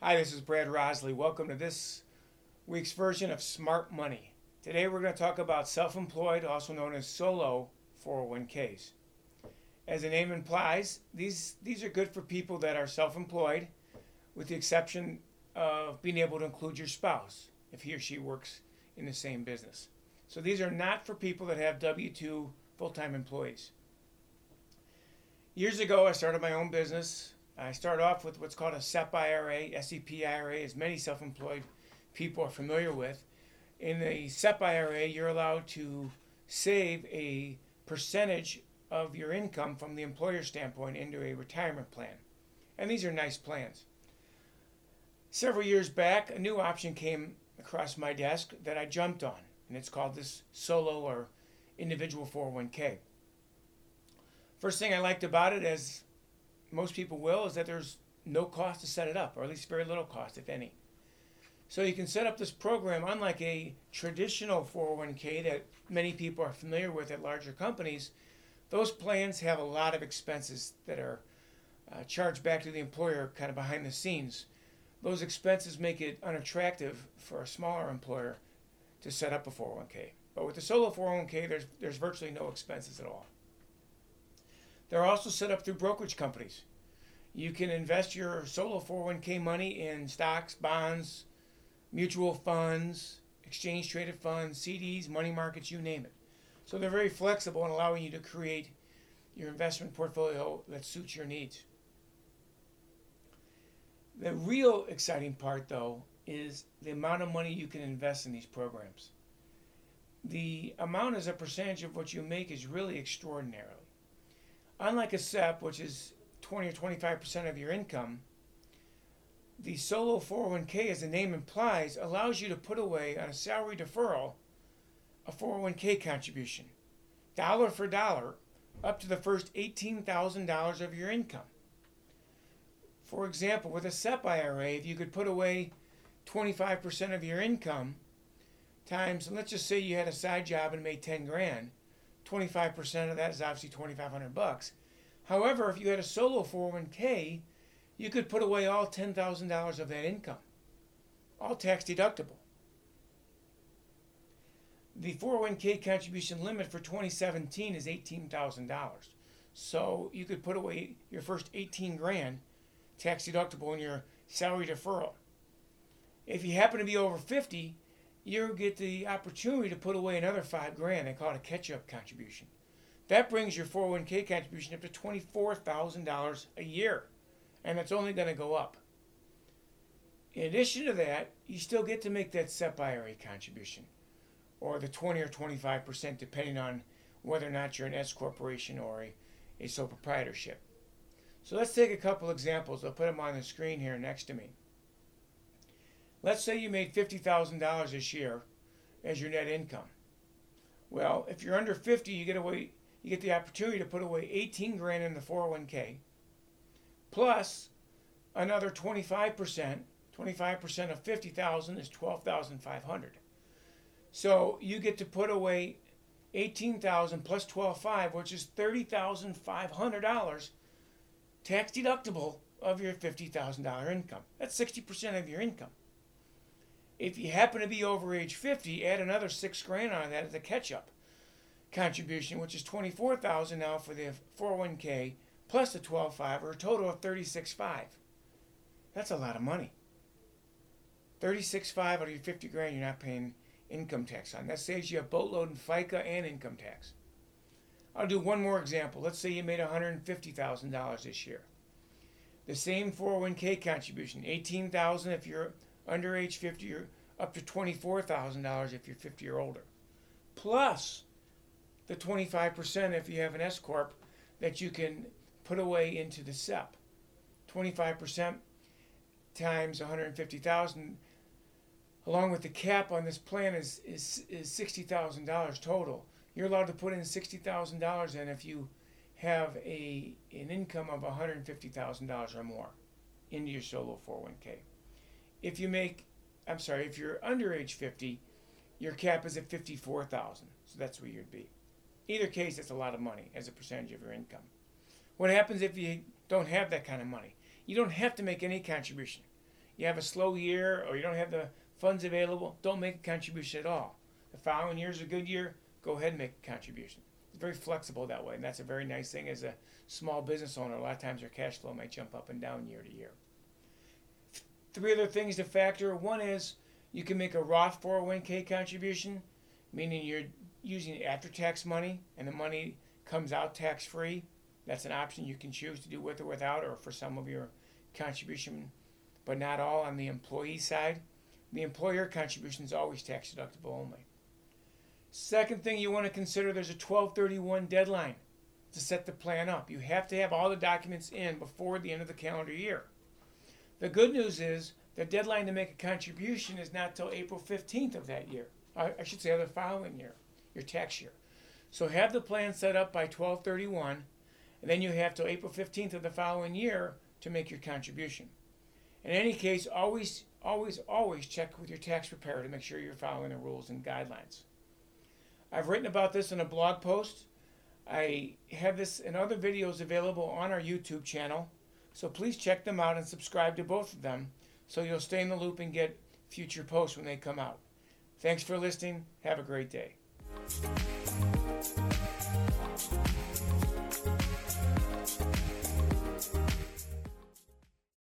Hi, this is Brad Rosley. Welcome to this week's version of Smart Money. Today we're going to talk about self employed, also known as solo 401ks. As the name implies, these, these are good for people that are self employed, with the exception of being able to include your spouse if he or she works in the same business. So these are not for people that have W 2 full time employees. Years ago, I started my own business I started off with what's called a SEP IRA, SEP IRA, as many self employed people are familiar with. In a SEP IRA, you're allowed to save a percentage of your income from the employer standpoint into a retirement plan. And these are nice plans. Several years back, a new option came across my desk that I jumped on, and it's called this solo or individual 401k. First thing I liked about it, as most people will, is that there's no cost to set it up, or at least very little cost, if any. So you can set up this program unlike a traditional 401k that many people are familiar with at larger companies. Those plans have a lot of expenses that are uh, charged back to the employer kind of behind the scenes. Those expenses make it unattractive for a smaller employer to set up a 401k. But with the solo 401k, there's, there's virtually no expenses at all. They're also set up through brokerage companies. You can invest your solo 401k money in stocks, bonds, mutual funds, exchange traded funds, CDs, money markets, you name it. So they're very flexible in allowing you to create your investment portfolio that suits your needs. The real exciting part, though, is the amount of money you can invest in these programs. The amount as a percentage of what you make is really extraordinary. Unlike a SEP, which is 20 or 25% of your income, the solo 401k, as the name implies, allows you to put away on a salary deferral a 401k contribution, dollar for dollar, up to the first $18,000 of your income. For example, with a SEP IRA, if you could put away 25% of your income times, let's just say you had a side job and made 10 grand, 25% of that is obviously 2500 bucks. However, if you had a solo 401k, you could put away all $10,000 of that income, all tax deductible. The 401k contribution limit for 2017 is $18,000. So you could put away your first 18 grand tax deductible in your salary deferral. If you happen to be over 50, you get the opportunity to put away another five grand. They call it a catch up contribution. That brings your 401k contribution up to $24,000 a year, and it's only going to go up. In addition to that, you still get to make that SEP IRA contribution, or the 20 or 25%, depending on whether or not you're an S corporation or a, a sole proprietorship. So let's take a couple examples. I'll put them on the screen here next to me. Let's say you made $50,000 this year as your net income. Well, if you're under 50, you get away you get the opportunity to put away 18 grand in the 401k plus another 25%. 25% of 50,000 is 12,500. So you get to put away 18,000 plus 12.5, which is $30,500 tax deductible of your $50,000 income. That's 60% of your income. If you happen to be over age 50, add another six grand on that as a catch up contribution, which is 24000 now for the 401k plus the 12.5 or a total of 36.5. That's a lot of money. 36.5 out of your 50 grand you're not paying income tax on. That saves you a boatload in FICA and income tax. I'll do one more example. Let's say you made $150,000 this year. The same 401k contribution, 18,000 if you're under age 50, you're up to $24,000 if you're 50 or older. Plus the 25% if you have an S Corp that you can put away into the SEP. 25% times 150,000 along with the cap on this plan is is, is $60,000 total. You're allowed to put in $60,000 and if you have a an income of $150,000 or more into your solo 401k. If you make, I'm sorry, if you're under age 50, your cap is at 54,000. So that's where you'd be. Either case, it's a lot of money as a percentage of your income. What happens if you don't have that kind of money? You don't have to make any contribution. You have a slow year or you don't have the funds available, don't make a contribution at all. The following year is a good year, go ahead and make a contribution. It's very flexible that way, and that's a very nice thing as a small business owner. A lot of times your cash flow might jump up and down year to year. Three other things to factor. One is you can make a Roth 401k contribution, meaning you're using after tax money and the money comes out tax free. That's an option you can choose to do with or without, or for some of your contribution, but not all on the employee side. The employer contribution is always tax deductible only. Second thing you want to consider there's a 1231 deadline to set the plan up. You have to have all the documents in before the end of the calendar year. The good news is the deadline to make a contribution is not till April 15th of that year. I, should say of the following year, your tax year. So have the plan set up by 1231, and then you have till April 15th of the following year to make your contribution. In any case, always, always, always check with your tax preparer to make sure you're following the rules and guidelines. I've written about this in a blog post. I have this and other videos available on our YouTube channel. So please check them out and subscribe to both of them so you'll stay in the loop and get future posts when they come out. Thanks for listening. Have a great day.